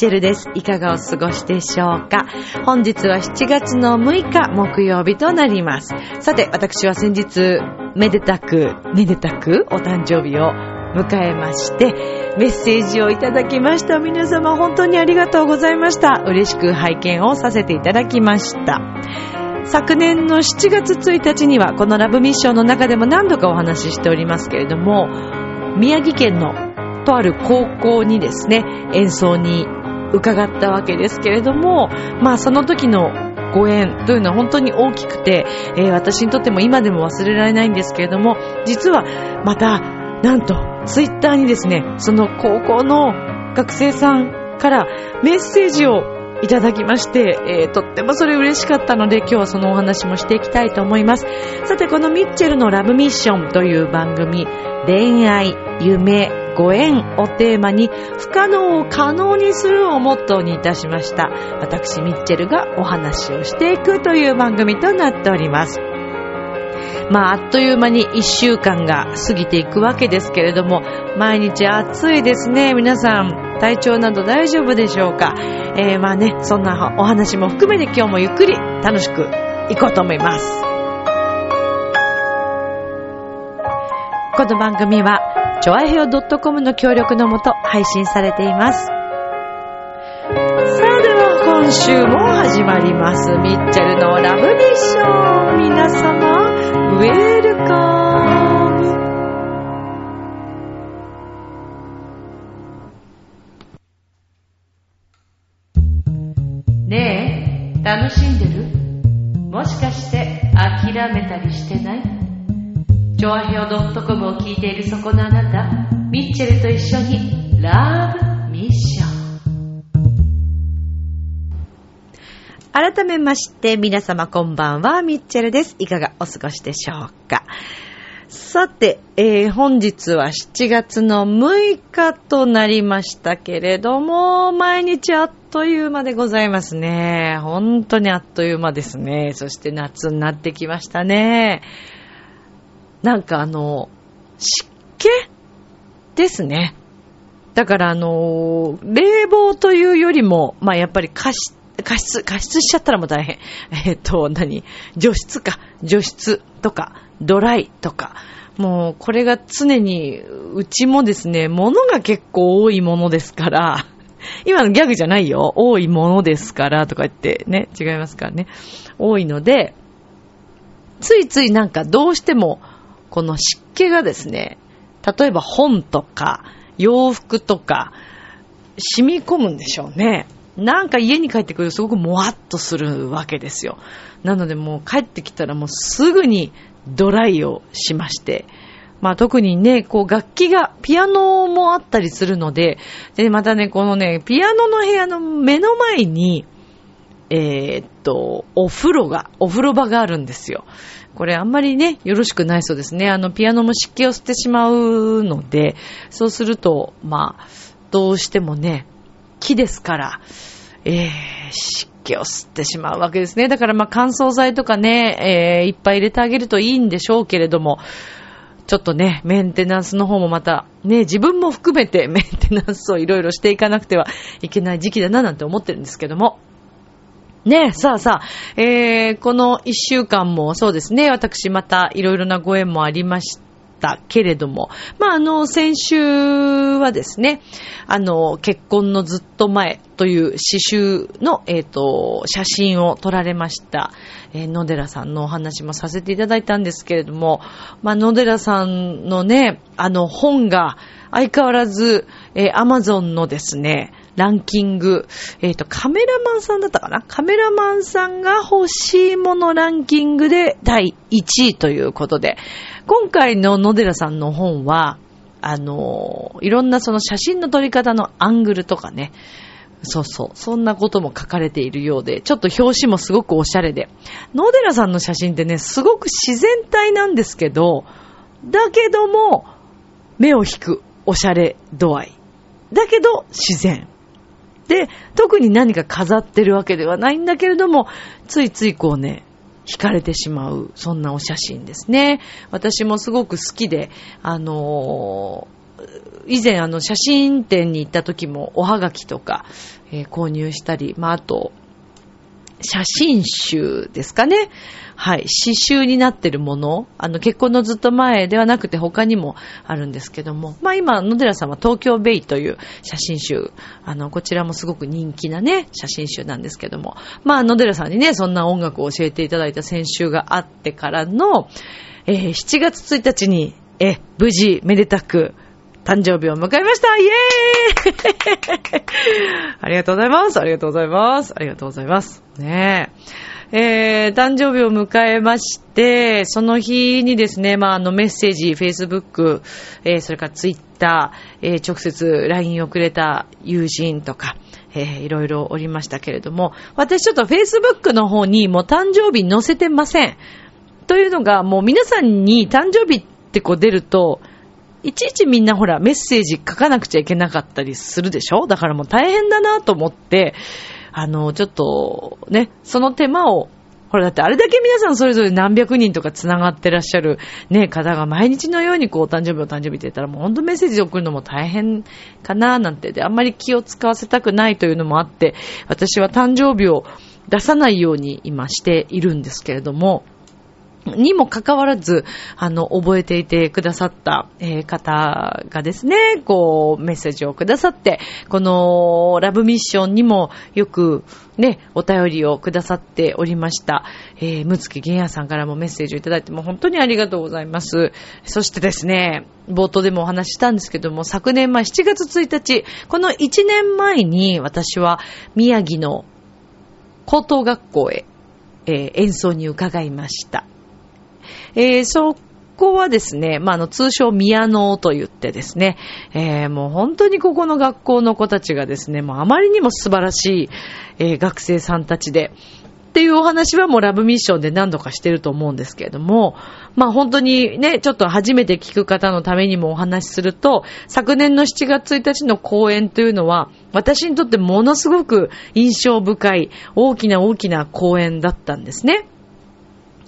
チェルです。いかがお過ごしでしょうか？本日は7月の6日木曜日となります。さて、私は先日、めでたく、めでたくお誕生日を迎えまして、メッセージをいただきました。皆様本当にありがとうございました。嬉しく拝見をさせていただきました。昨年の7月1日にはこのラブミッションの中でも何度かお話ししておりますけれども宮城県のとある高校にですね演奏に伺ったわけですけれどもまあその時のご縁というのは本当に大きくて、えー私にとっても今でも忘れられないんですけれども実はまたなんとツイッターにですねその高校の学生さんからメッセージをいただきまして、えーとってもそれ嬉しかったので今日はそのお話もしていきたいと思います。さてこのミッチェルのラブミッションという番組、恋愛、夢、ご縁をテーマに不可能を可能にするをモットーにいたしました。私ミッチェルがお話をしていくという番組となっております。まあ、あっという間に一週間が過ぎていくわけですけれども、毎日暑いですね。皆さん、体調など大丈夫でしょうか？えー、まあね、そんなお話も含めて今日もゆっくり楽しくいこうと思います。この番組は、ちょあへよ .com の協力のもと配信されています。さあでは今週も始まります。ミッチェルのラブミッション。皆様、ウェルカム。ねえ、楽しんでる？もしかして諦めたりしてない？チョアヘオ .com を聞いているそこのあなた、ミッチェルと一緒にラブミッション。改めまして皆様こんばんは、ミッチェルです。いかがお過ごしでしょうかさて、えー本日は7月の6日となりましたけれども、毎日あっという間でございますね。本当にあっという間ですね。そして夏になってきましたね。なんかあの、湿気ですね。だからあの、冷房というよりも、まあやっぱり加湿、加湿、加湿しちゃったらもう大変。えっと、何？除湿か。除湿とか、ドライとか。もうこれが常に、うちもですね、物が結構多いものですから、今のギャグじゃないよ。多いものですからとか言ってね、違いますからね。多いので、ついついなんかどうしても、この湿気がですね、例えば本とか洋服とか染み込むんでしょうね。なんか家に帰ってくるとすごくもわっとするわけですよ。なのでもう帰ってきたらもうすぐにドライをしまして、まあ特にね、こう楽器が、ピアノもあったりするので、で、またね、このね、ピアノの部屋の目の前に、えーっと、お風呂が、お風呂場があるんですよ。これあんまりね、よろしくないそうですね。あの、ピアノも湿気を吸ってしまうので、そうすると、まあ、どうしてもね、木ですから、えー、湿気を吸ってしまうわけですね。だからまあ乾燥剤とかね、えー、いっぱい入れてあげるといいんでしょうけれども、ちょっとね、メンテナンスの方もまた、ね、自分も含めてメンテナンスをいろいろしていかなくてはいけない時期だななんて思ってるんですけども。ねえ、さあさあ、えー、この一週間もそうですね、私またいろいろなご縁もありましたけれども、まあ、あの、先週はですね、あの、結婚のずっと前という刺繍の、えっ、と、写真を撮られました、えー野寺さんのお話もさせていただいたんですけれども、まあ、野寺さんのね、あの本が相変わらず、えー、アマゾンのですね、ランキング、えっ、と、カメラマンさんだったかな？カメラマンさんが欲しいものランキングで第1位ということで、今回の野寺さんの本は、あのいろんなその写真の撮り方のアングルとかね、そうそう。そんなことも書かれているようで、ちょっと表紙もすごくおしゃれで。野寺さんの写真ってね、すごく自然体なんですけど、だけども、目を引くおしゃれ度合い。だけど、自然。で、特に何か飾ってるわけではないんだけれども、ついついこうね、惹かれてしまう、そんなお写真ですね。私もすごく好きで、あのー以前あの写真展に行った時もおはがきとか、えー、購入したり、まあ、あと、写真集ですかね。はい。刺繍になってるもの。あの、結婚のずっと前ではなくて他にもあるんですけども。まあ今、野寺さんは東京ベイという写真集。あの、こちらもすごく人気なね、写真集なんですけども。まあ野寺さんにね、そんな音楽を教えていただいた先週があってからの、えー、7月1日に、え、無事、めでたく、誕生日を迎えました。イエーイ。ありがとうございます。ありがとうございます。ありがとうございます。ねえ。えー、誕生日を迎えまして、その日にですね、まあ、あの、メッセージ、Facebook、えー、それから Twitter、えー、直接 LINE をくれた友人とか、えー、いろいろおりましたけれども、私ちょっと Facebook の方にもう誕生日載せてません。というのが、もう皆さんに誕生日ってこう出ると、いちいちみんなほらメッセージ書かなくちゃいけなかったりするでしょ？だからもう大変だなと思って、あの、ちょっとね、その手間をほら、だってあれだけ皆さんそれぞれ何百人とか繋がってらっしゃるね、方が毎日のようにこう、お誕生日お誕生日って言ったらもうほんとメッセージ送るのも大変かななんて。で、あんまり気を使わせたくないというのもあって、私は誕生日を出さないように今しているんですけれども、にもかかわらず、あの、覚えていてくださった、えー、方がですね、こう、メッセージをくださって、この、ラブミッションにもよく、ね、お便りをくださっておりました。えー、むつきげんやさんからもメッセージをいただいても本当にありがとうございます。そしてですね、冒頭でもお話ししたんですけども、昨年前7月1日、この1年前に私は宮城の高等学校へ、えー、演奏に伺いました。えー、そこはですね、まあ、あの、通称宮野と言ってですね、えー、もう本当にここの学校の子たちがですね、もうあまりにも素晴らしい、えー、学生さんたちで、っていうお話はもうラブミッションで何度かしてると思うんですけれども、まあ本当にね、ちょっと初めて聞く方のためにもお話しすると、昨年の7月1日の公演というのは、私にとってものすごく印象深い大きな大きな公演だったんですね。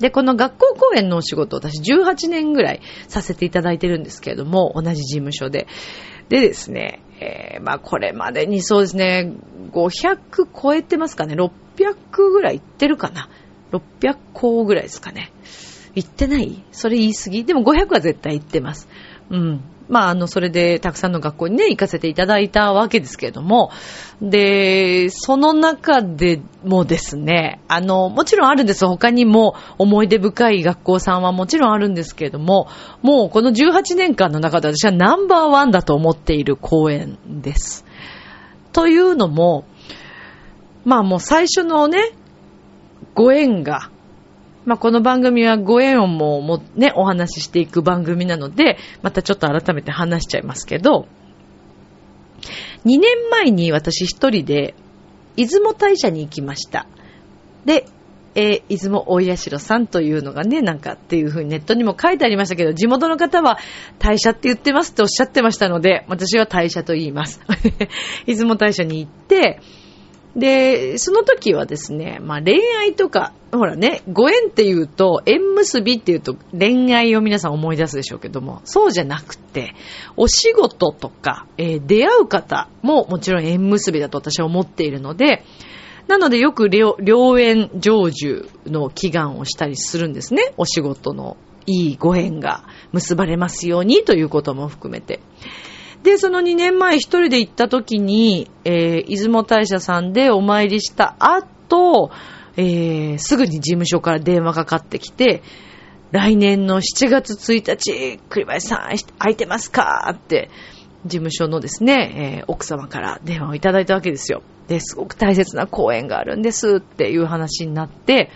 で、この学校公演のお仕事、私18年ぐらいさせていただいてるんですけれども、同じ事務所で。でですね、えー、まあこれまでにそうですね、500超えてますかね、600ぐらい行ってるかな。600校ぐらいですかね。行ってない？それ言い過ぎ？でも500は絶対行ってます。うん。まあ、あの、それでたくさんの学校にね、行かせていただいたわけですけれども、で、その中でもですね、あの、もちろんあるんです。他にも思い出深い学校さんはもちろんあるんですけれども、もうこの18年間の中で私はナンバーワンだと思っている公演です。というのも、まあもう最初のね、ご縁が、まあ、この番組はご縁をももね、お話ししていく番組なので、またちょっと改めて話しちゃいますけど、2年前に私一人で、出雲大社に行きました。で、えー、出雲大社さんというのがね、なんかっていう風にネットにも書いてありましたけど、地元の方は大社って言ってますっておっしゃってましたので、私は大社と言います。出雲大社に行って、で、その時はですね、まあ恋愛とか、ほらね、ご縁って言うと、縁結びって言うと恋愛を皆さん思い出すでしょうけども、そうじゃなくて、お仕事とか、えー、出会う方ももちろん縁結びだと私は思っているので、なのでよく良縁成就の祈願をしたりするんですね。お仕事のいいご縁が結ばれますようにということも含めて。で、その2年前一人で行った時に、えー、出雲大社さんでお参りした後、えー、すぐに事務所から電話かかってきて、来年の7月1日、栗林さん空いてますかって、事務所のですね、えー、奥様から電話をいただいたわけですよ。で、すごく大切な講演があるんですっていう話になって、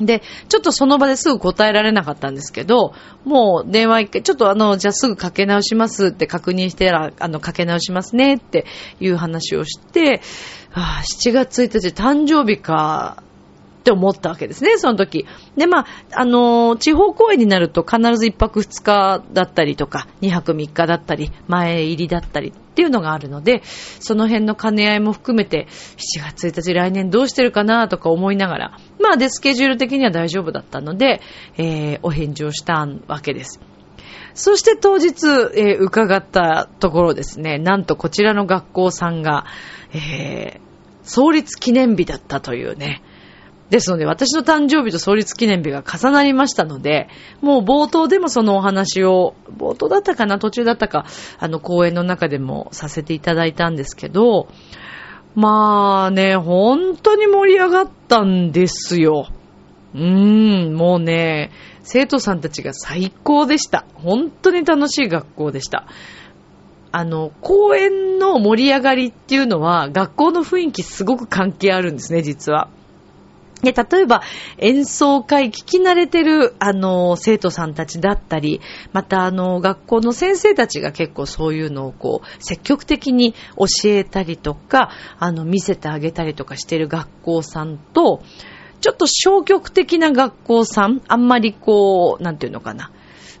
で、ちょっとその場ですぐ答えられなかったんですけど、もう電話一回、ちょっとあの、じゃあすぐかけ直しますって確認してら、あの、かけ直しますねっていう話をして、ああ、7月1日誕生日か、って思ったわけですね、その時。で、まあ、あのー、地方公演になると必ず1泊2日だったりとか、2泊3日だったり、前入りだったりっていうのがあるので、その辺の兼ね合いも含めて、7月1日来年どうしてるかなとか思いながら、まあ、で、スケジュール的には大丈夫だったので、えー、お返事をしたわけです。そして当日、えー伺ったところですね、なんとこちらの学校さんが、えー創立記念日だったというね。ですので、私の誕生日と創立記念日が重なりましたので、もう冒頭でもそのお話を、冒頭だったかな、途中だったか、あの、講演の中でもさせていただいたんですけど、まあね、本当に盛り上がったんですよ。うーん、もうね、生徒さんたちが最高でした。本当に楽しい学校でした。あの、公園の盛り上がりっていうのは、学校の雰囲気すごく関係あるんですね、実は。で、例えば演奏会聞き慣れてる、あの、生徒さんたちだったり、またあの、学校の先生たちが結構そういうのをこう、積極的に教えたりとか、あの、見せてあげたりとかしてる学校さんと、ちょっと消極的な学校さん、あんまりこう、なんていうのかな、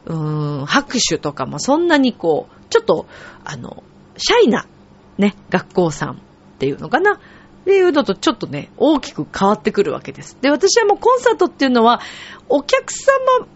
うーん、拍手とかもそんなにこう、ちょっと、あの、シャイな、ね、学校さんっていうのかな。ていうのとちょっとね、大きく変わってくるわけです。で、私はもうコンサートっていうのは、お客様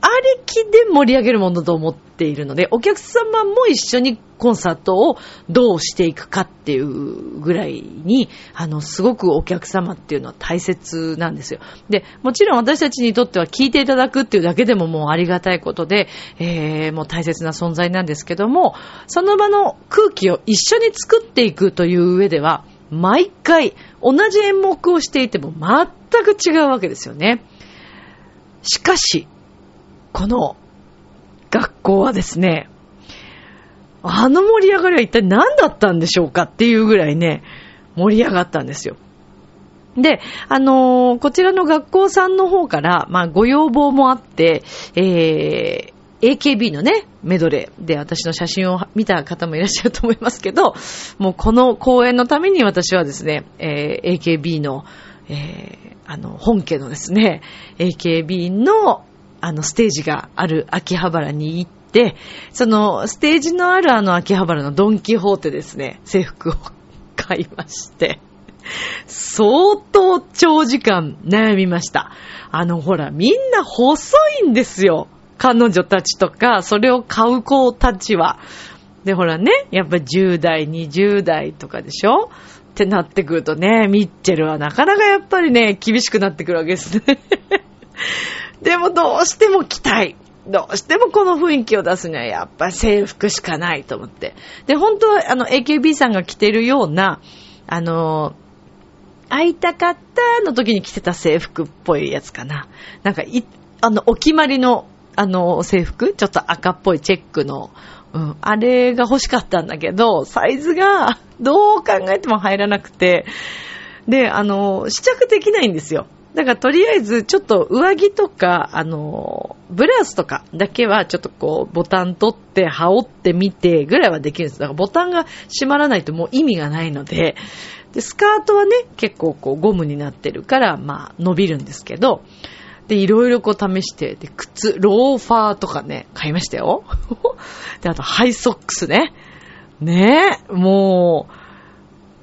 ありきで盛り上げるものと思っているので、お客様も一緒にコンサートをどうしていくかっていうぐらいに、あの、すごくお客様っていうのは大切なんですよ。で、もちろん私たちにとっては聞いていただくっていうだけでももうありがたいことで、えー、もう大切な存在なんですけども、その場の空気を一緒に作っていくという上では、毎回同じ演目をしていても全く違うわけですよね。しかし、この学校はですね、あの盛り上がりは一体何だったんでしょうかっていうぐらいね、盛り上がったんですよ。で、あのーこちらの学校さんの方から、まあ、ご要望もあって、えー AKB のね、メドレーで私の写真を見た方もいらっしゃると思いますけど、もうこの公演のために私はですね、えー AKB の、えーあの、本家のですね、AKB の、あの、ステージがある秋葉原に行って、その、ステージのあるあの秋葉原のドンキホーテですね、制服を買いまして、相当長時間悩みました。あの、ほら、みんな細いんですよ。彼女たちとか、それを買う子たちは。で、ほらね、やっぱ10代、20代とかでしょ？ってなってくるとね、ミッチェルはなかなかやっぱりね、厳しくなってくるわけですね。でもどうしても着たい。どうしてもこの雰囲気を出すにはやっぱ制服しかないと思って。で、本当はあの AKB さんが着てるような、あの、会いたかったの時に着てた制服っぽいやつかな。なんかい、あの、お決まりの、あの、制服？ちょっと赤っぽいチェックの、うん、あれが欲しかったんだけど、サイズがどう考えても入らなくて、で、あの、試着できないんですよ。だからとりあえずちょっと上着とか、あの、ブラウスとかだけはちょっとこうボタン取って羽織ってみてぐらいはできるんです。だからボタンが閉まらないともう意味がないので、で、スカートはね、結構こうゴムになってるから、まあ伸びるんですけど、で、いろいろこう試して、で、靴、ローファーとかね、買いましたよ。で、あとハイソックスね。ねえ、もう、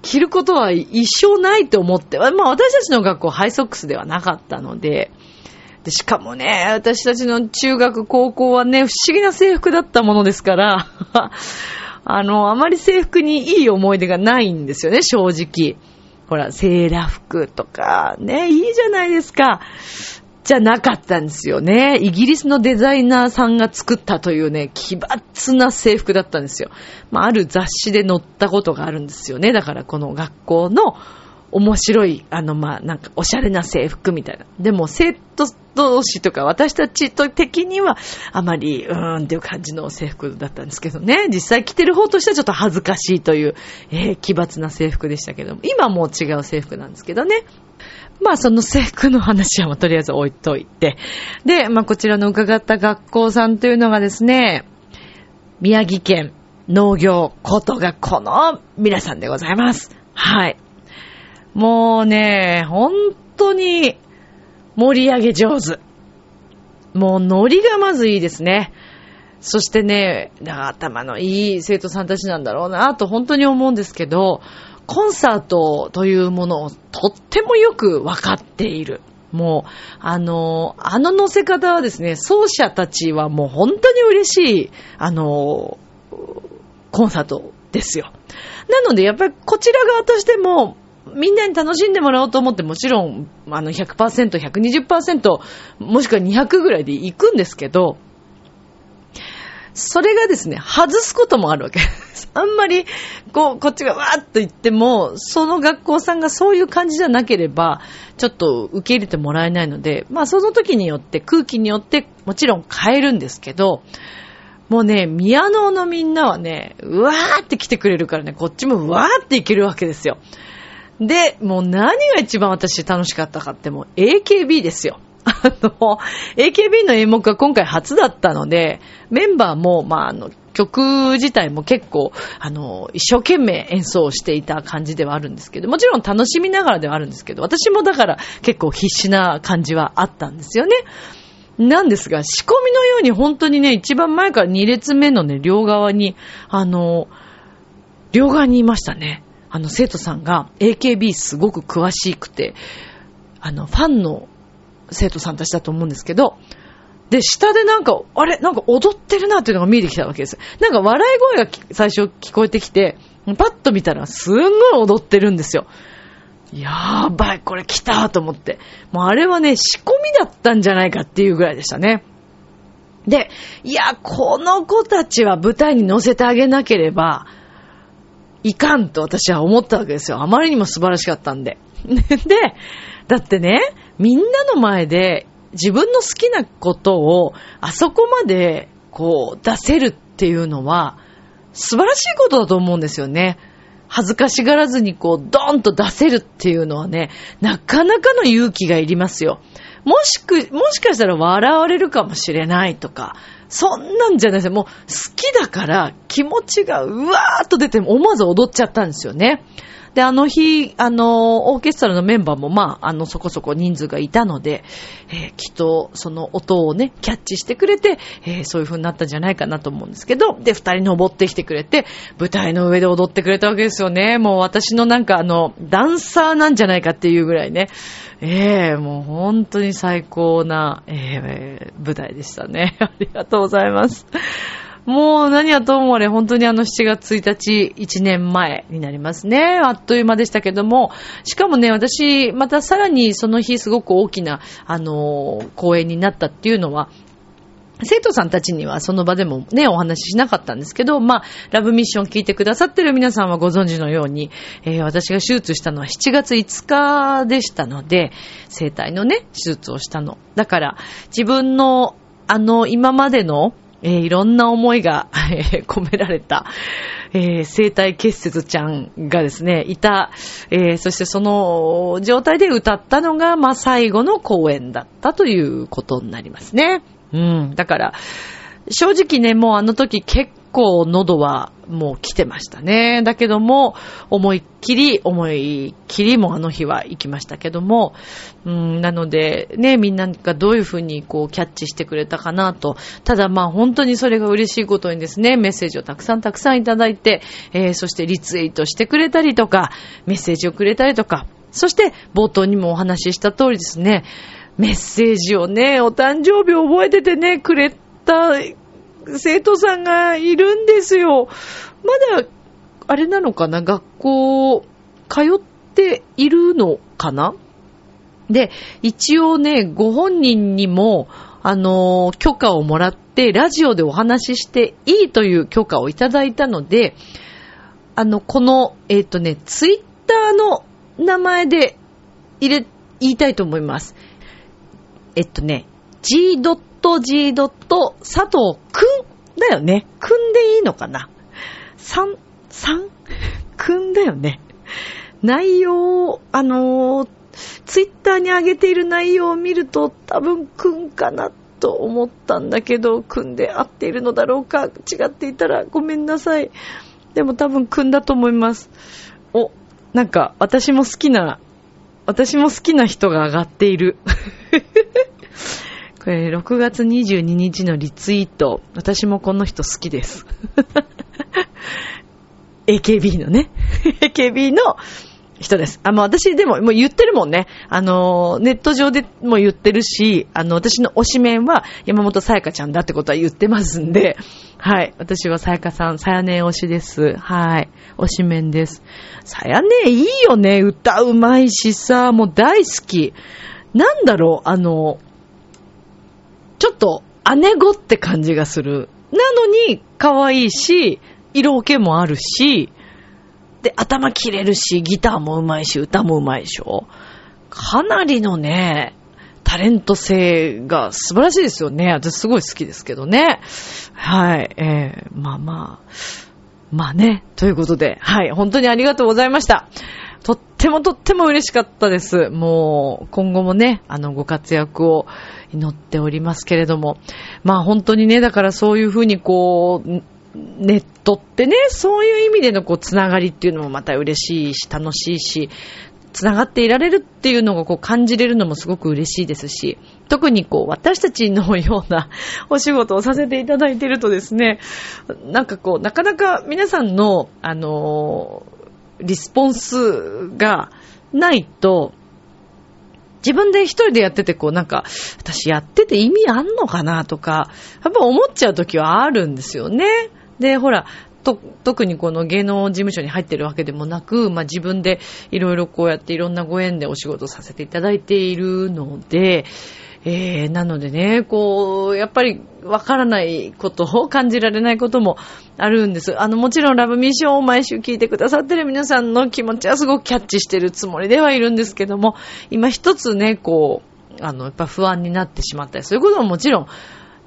着ることは一生ないと思って、まあ私たちの学校ハイソックスではなかったので、で、しかもね、私たちの中学、高校はね、不思議な制服だったものですから、あの、あまり制服にいい思い出がないんですよね、正直。ほら、セーラー服とか、ね、いいじゃないですか。じゃなかったんですよね。イギリスのデザイナーさんが作ったというね、奇抜な制服だったんですよ。まあ、ある雑誌で載ったことがあるんですよね。だからこの学校の面白い、あの、まあ、なんかおしゃれな制服みたいな。でも生徒同士とか私たちと的にはあまり、うーんっていう感じの制服だったんですけどね。実際着てる方としてはちょっと恥ずかしいという、えー奇抜な制服でしたけども。今も違う制服なんですけどね。まあその制服の話はもうとりあえず置いといて。で、まあこちらの伺った学校さんというのがですね、宮城県農業ことがこの皆さんでございます。はい。もうね、本当に盛り上げ上手。もうノリがまずいいですね。そしてね、頭のいい生徒さんたちなんだろうなと本当に思うんですけど、コンサートというものをとってもよくわかっている。もう、あの、あの乗せ方はですね、奏者たちはもう本当に嬉しい、あの、コンサートですよ。なので、やっぱりこちら側としても、みんなに楽しんでもらおうと思ってもちろん、あの100%、120%、もしくは200ぐらいで行くんですけど、それがですね、外すこともあるわけです。あんまり、こう、こっちがわーっと言っても、その学校さんがそういう感じじゃなければ、ちょっと受け入れてもらえないので、まあその時によって、空気によって、もちろん変えるんですけど、もうね、宮野のみんなはね、うわーって来てくれるからね、こっちもうわーっていけるわけですよ。で、もう何が一番私楽しかったかってもう AKB ですよ。あの、AKB の演目が今回初だったので、メンバーも、まあ、あの、曲自体も結構、あの、一生懸命演奏していた感じではあるんですけど、もちろん楽しみながらではあるんですけど、私もだから結構必死な感じはあったんですよね。なんですが、仕込みのように本当にね、一番前から2列目のね、両側に、あの、両側にいましたね。あの、生徒さんが AKB すごく詳しくて、あの、ファンの生徒さんたちだと思うんですけど、で、下でなんか、あれ？なんか踊ってるなっていうのが見えてきたわけです。なんか笑い声が最初聞こえてきて、パッと見たらすんごい踊ってるんですよ。やーばい、これ来たと思って。もうあれはね、仕込みだったんじゃないかっていうぐらいでしたね。で、いや、この子たちは舞台に乗せてあげなければ、いかんと私は思ったわけですよ。あまりにも素晴らしかったんで。で、だってね、みんなの前で自分の好きなことをあそこまでこう出せるっていうのは素晴らしいことだと思うんですよね。恥ずかしがらずにこうドーンと出せるっていうのはね、なかなかの勇気がいりますよ。もしく、もしかしたら笑われるかもしれないとか、そんなんじゃないですよ。もう好きだから気持ちがうわーっと出て思わず踊っちゃったんですよね。で、あの日、あの、オーケストラのメンバーも、まあ、あの、そこそこ人数がいたので、えー、きっと、その音をね、キャッチしてくれて、えー、そういう風になったんじゃないかなと思うんですけど、で、二人登ってきてくれて、舞台の上で踊ってくれたわけですよね。もう私のなんか、あの、ダンサーなんじゃないかっていうぐらいね、ええー、もう本当に最高な、えー、舞台でしたね。ありがとうございます。もう何はともあれ、本当にあの7月1日、1年前になりますね。あっという間でしたけども、しかもね、私、またさらにその日すごく大きな、あの、公演になったっていうのは、生徒さんたちにはその場でもね、お話ししなかったんですけど、まあ、ラブミッション聞いてくださってる皆さんはご存知のように、えー、私が手術したのは7月5日でしたので、生体のね、手術をしたの。だから、自分の、あの、今までの、えー、いろんな思いが、え、込められた、えー、生体結節ちゃんがですね、いた、えー、そしてその状態で歌ったのが、まあ、最後の公演だったということになりますね。うん。だから、正直ね、もうあの時結構喉はもう来てましたね。だけども、思いっきり、思いっきりもあの日は行きましたけども、うん、なので、ね、みんながどういうふうにこうキャッチしてくれたかなと。ただまあ本当にそれが嬉しいことにですね、メッセージをたくさんたくさんいただいて、えー、そしてリツイートしてくれたりとか、メッセージをくれたりとか、そして冒頭にもお話しした通りですね、メッセージをね、お誕生日を覚えててね、くれた生徒さんがいるんですよ。まだ、あれなのかな？学校、通っているのかな？で、一応ね、ご本人にも、あの、許可をもらって、ラジオでお話ししていいという許可をいただいたので、あの、この、えっ、ー、とね、ツイッターの名前で入れ、言いたいと思います。えっとね、g g 佐藤くんだよね。くんでいいのかな ?3、3? くんだよね。内容、あのー、ツイッターに上げている内容を見ると多分くんかなと思ったんだけど、くんで合っているのだろうか？違っていたらごめんなさい。でも多分くんだと思います。お、なんか私も好きな、私も好きな人が上がっている。これ、6月22日のリツイート。私もこの人好きです。AKB のね。AKB の、人です。あ、もう私でも、もう言ってるもんね。あの、ネット上でも言ってるし、あの、私の推しメンは山本さやかちゃんだってことは言ってますんで、はい。私はさやかさん、さやね推しです。はい。推しメンです。さやねいいよね。歌うまいしさ、もう大好き。なんだろう、あの、ちょっと姉子って感じがする。なのに、可愛いし、色気もあるし、で、頭切れるし、ギターも上手いし、歌も上手いでしょかなりのね、タレント性が素晴らしいですよね。私すごい好きですけどね。はい。えー、まあまあ。まあね。ということで、はい。本当にありがとうございました。とってもとっても嬉しかったです。もう、今後もね、あの、ご活躍を祈っておりますけれども。まあ本当にね、だからそういうふうにこう、ネットってね、そういう意味でのこう、つながりっていうのもまた嬉しいし、楽しいし、つながっていられるっていうのがこう感じれるのもすごく嬉しいですし、特にこう私たちのような お仕事をさせていただいているとですね、なんかこう、なかなか皆さんの、あのー、リスポンスがないと、自分で一人でやってて、こうなんか、私やってて意味あんのかなとか、やっぱ思っちゃう時はあるんですよね。で、ほら、と、特にこの芸能事務所に入ってるわけでもなく、まあ、自分でいろいろこうやっていろんなご縁でお仕事させていただいているので、えー、なのでね、こう、やっぱりわからないことを感じられないこともあるんです。あの、もちろんラブミッションを毎週聞いてくださってる皆さんの気持ちはすごくキャッチしてるつもりではいるんですけども、今一つね、こう、あの、やっぱ不安になってしまったり、そういうことももちろん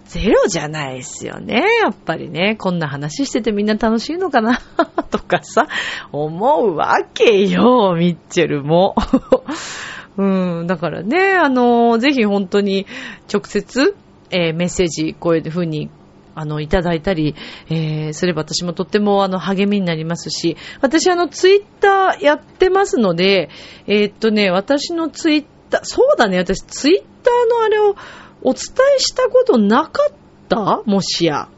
ゼロじゃないですよね。やっぱりね、こんな話しててみんな楽しいのかな？とかさ、思うわけよ、ミッチェルも。うん、だからね、あの、ぜひ本当に直接、えー、メッセージ、こういうふうにあの、いただいたり、えー、すれば私もとっても、あの、励みになりますし、私、あの、ツイッターやってますので、えー、っとね、私のツイッター、そうだね、私、ツイッターのあれを、お伝えしたことなかった？もしや。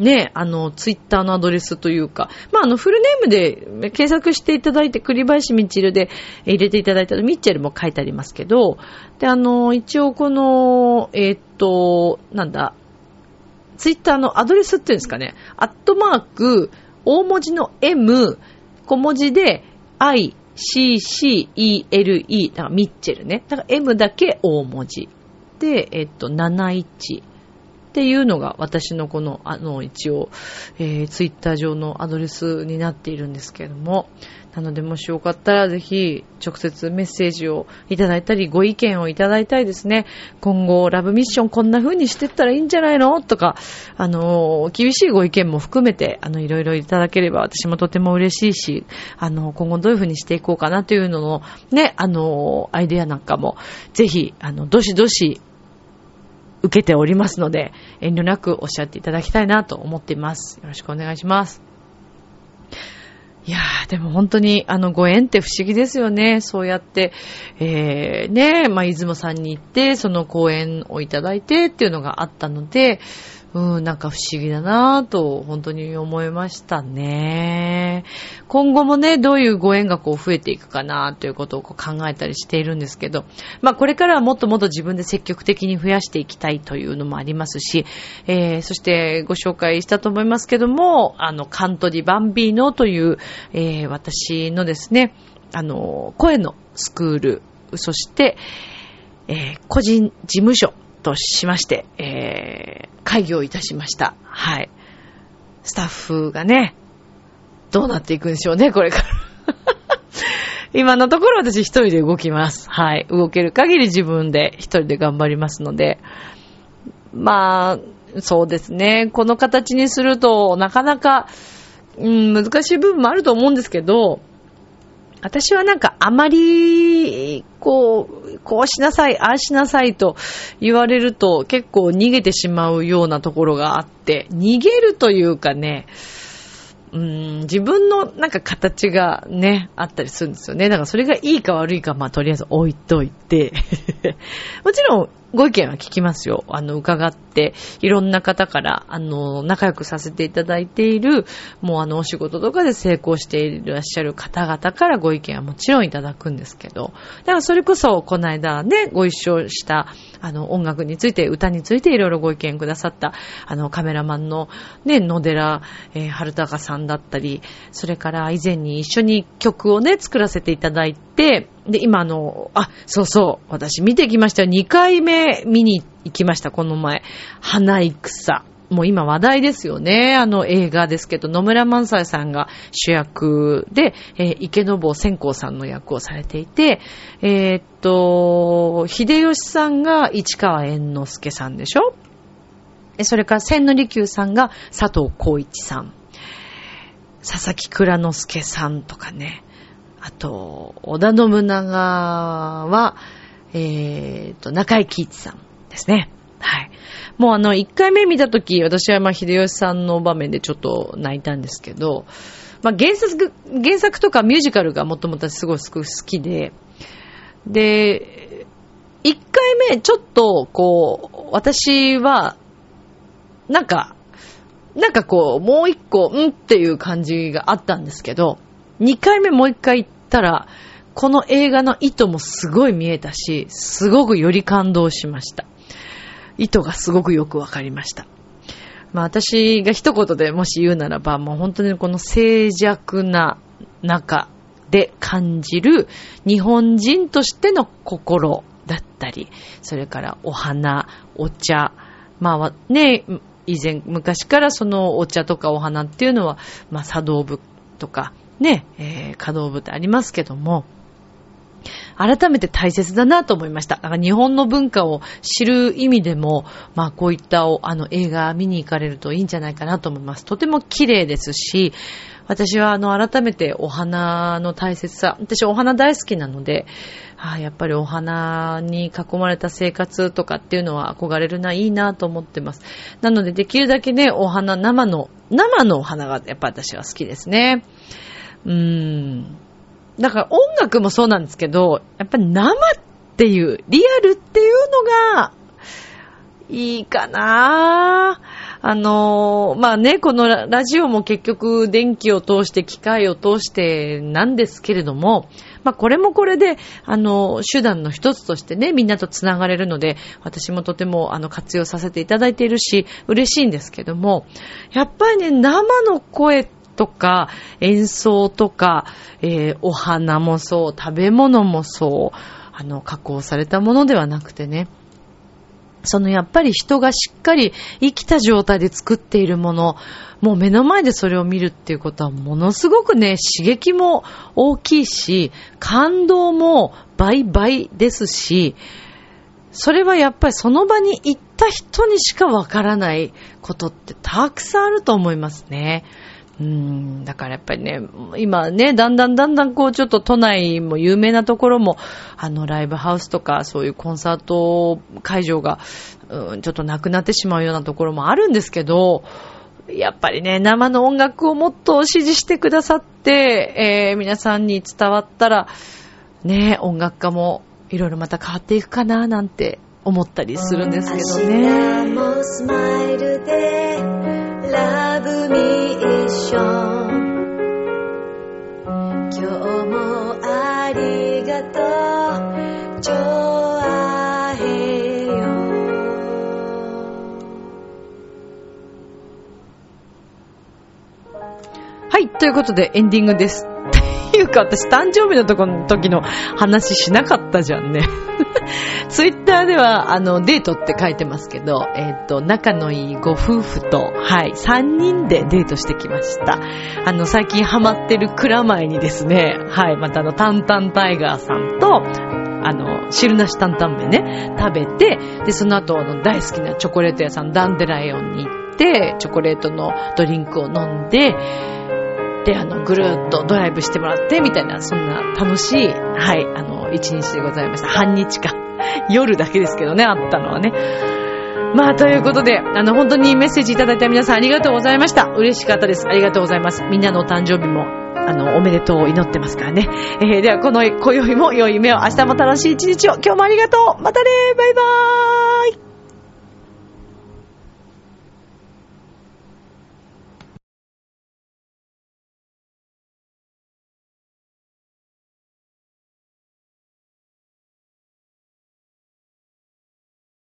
ね、あの、ツイッターのアドレスというか、まあ、あの、フルネームで検索していただいて、栗林みちるで入れていただいたら、ミッチェルも書いてありますけど、で、あの、一応この、えー、っと、なんだ、ツイッターのアドレスっていうんですかね、アットマーク、大文字の M、小文字で I、C、C、E、L、E、だからミッチェルね。だから M だけ大文字。で、えっと、71っていうのが私のこの、あの、一応、えー、ツイッター上のアドレスになっているんですけれども、なので、もしよかったら、ぜひ、直接メッセージをいただいたり、ご意見をいただいたいですね。今後、ラブミッションこんな風にしてったらいいんじゃないの？とか、あの、厳しいご意見も含めて、あの、いろいろいただければ、私もとても嬉しいし、あの、今後どういう風にしていこうかなというのの、ね、あの、アイデアなんかも、ぜひ、あの、どしどし、受けておりますので、遠慮なくおっしゃっていただきたいなと思っています。よろしくお願いします。いやー、でも本当に、あの、ご縁って不思議ですよね。そうやって、えー、ね、まあ、出雲さんに行って、その講演をいただいてっていうのがあったので、うん、なんか不思議だなぁと、本当に思いましたね。今後もね、どういうご縁がこう増えていくかなということをこう考えたりしているんですけど、まあこれからはもっともっと自分で積極的に増やしていきたいというのもありますし、えー、そしてご紹介したと思いますけども、あの、カントリーバンビーノという、えー、私のですね、あの、声のスクール、そして、えー、個人事務所としまして、えー、会議をいたしました。はい。スタッフがね、どうなっていくんでしょうね、これから。今のところ私一人で動きます。はい。動ける限り自分で一人で頑張りますので。まあ、そうですね。この形にすると、なかなか、うん、難しい部分もあると思うんですけど、私はなんかあまり、こう、こうしなさい、ああしなさいと言われると結構逃げてしまうようなところがあって、逃げるというかね、うん、自分のなんか形がね、あったりするんですよね。だからそれがいいか悪いか、まあとりあえず置いといて。もちろん、ご意見は聞きますよ。あの、伺って、いろんな方から、あの、仲良くさせていただいている、もうあの、お仕事とかで成功していらっしゃる方々からご意見はもちろんいただくんですけど、だからそれこそ、この間ね、ご一緒した、あの、音楽について、歌についていろいろご意見くださった、あの、カメラマンの、ね、野寺、えー、春高さんだったり、それから以前に一緒に曲をね、作らせていただいて、で、今あの、あ、そうそう、私見てきましたよ。2回目見に行きました、この前。花戦。もう今話題ですよね。あの映画ですけど、野村萬斎さんが主役で、えー、池坊千光さんの役をされていて、えー、っと、秀吉さんが市川猿之助さんでしょ？それから千利休さんが佐藤浩一さん。佐々木蔵之介さんとかね。あと、織田信長は、えー、と、中井貴一さんですね。はい。もうあの、一回目見たとき、私はまあ、秀吉さんの場面でちょっと泣いたんですけど、まあ、原作、原作とかミュージカルがもともとすごい好きで、で、一回目、ちょっと、こう、私は、なんか、なんかこう、もう一個、んっていう感じがあったんですけど、2回目もう一回行ったら、この映画の意図もすごい見えたし、すごくより感動しました。意図がすごくよくわかりました。まあ私が一言でもし言うならば、もう本当にこの静寂な中で感じる日本人としての心だったり、それからお花、お茶、まあね、以前、昔からそのお茶とかお花っていうのは、まあ茶道部とか、ね、えー、可動部ってありますけども、改めて大切だなと思いました。だから日本の文化を知る意味でも、まあこういったあの映画見に行かれるといいんじゃないかなと思います。とても綺麗ですし、私はあの改めてお花の大切さ、私お花大好きなので、あやっぱりお花に囲まれた生活とかっていうのは憧れるな、いいなと思ってます。なのでできるだけね、お花、生の、生のお花がやっぱ私は好きですね。うーん。だから音楽もそうなんですけど、やっぱり生っていう、リアルっていうのが、いいかなあのまあね、このラジオも結局電気を通して、機械を通してなんですけれども、まあこれもこれで、あの、手段の一つとしてね、みんなと繋がれるので、私もとてもあの活用させていただいているし、嬉しいんですけども、やっぱりね、生の声ってとか、演奏とか、えー、お花もそう、食べ物もそう、あの、加工されたものではなくてね、そのやっぱり人がしっかり生きた状態で作っているもの、もう目の前でそれを見るっていうことはものすごくね、刺激も大きいし、感動も倍々ですし、それはやっぱりその場に行った人にしかわからないことってたくさんあると思いますね。うん、だからやっぱりね、今ね、だんだんだんだんこうちょっと都内も有名なところも、あのライブハウスとかそういうコンサート会場が、うん、ちょっとなくなってしまうようなところもあるんですけど、やっぱりね、生の音楽をもっと支持してくださって、えー、皆さんに伝わったら、ね、音楽家もいろいろまた変わっていくかななんて思ったりするんですけどね。Love me 一緒今日もありがとうちょあへよはいということでエンディングです。か私誕生日のとこの時の話しなかったじゃんね。ツイッターでは、あの、デートって書いてますけど、えっ、ー、と、仲のいいご夫婦と、はい、3人でデートしてきました。あの、最近ハマってる蔵前にですね、はい、またあの、タンタンタイガーさんと、あの、汁なし担々麺ね、食べて、で、その後、あの、大好きなチョコレート屋さん、ダンデライオンに行って、チョコレートのドリンクを飲んで、で、あの、ぐるーっとドライブしてもらって、みたいな、そんな楽しい、はい、あの、一日でございました。半日か。夜だけですけどね、あったのはね。まあ、ということで、あの、本当にメッセージいただいた皆さんありがとうございました。嬉しかったです。ありがとうございます。みんなのお誕生日もあの、おめでとうを祈ってますからね。えー、では、この、今宵も良い夢を、明日も楽しい一日を、今日もありがとうまたねバイバーイ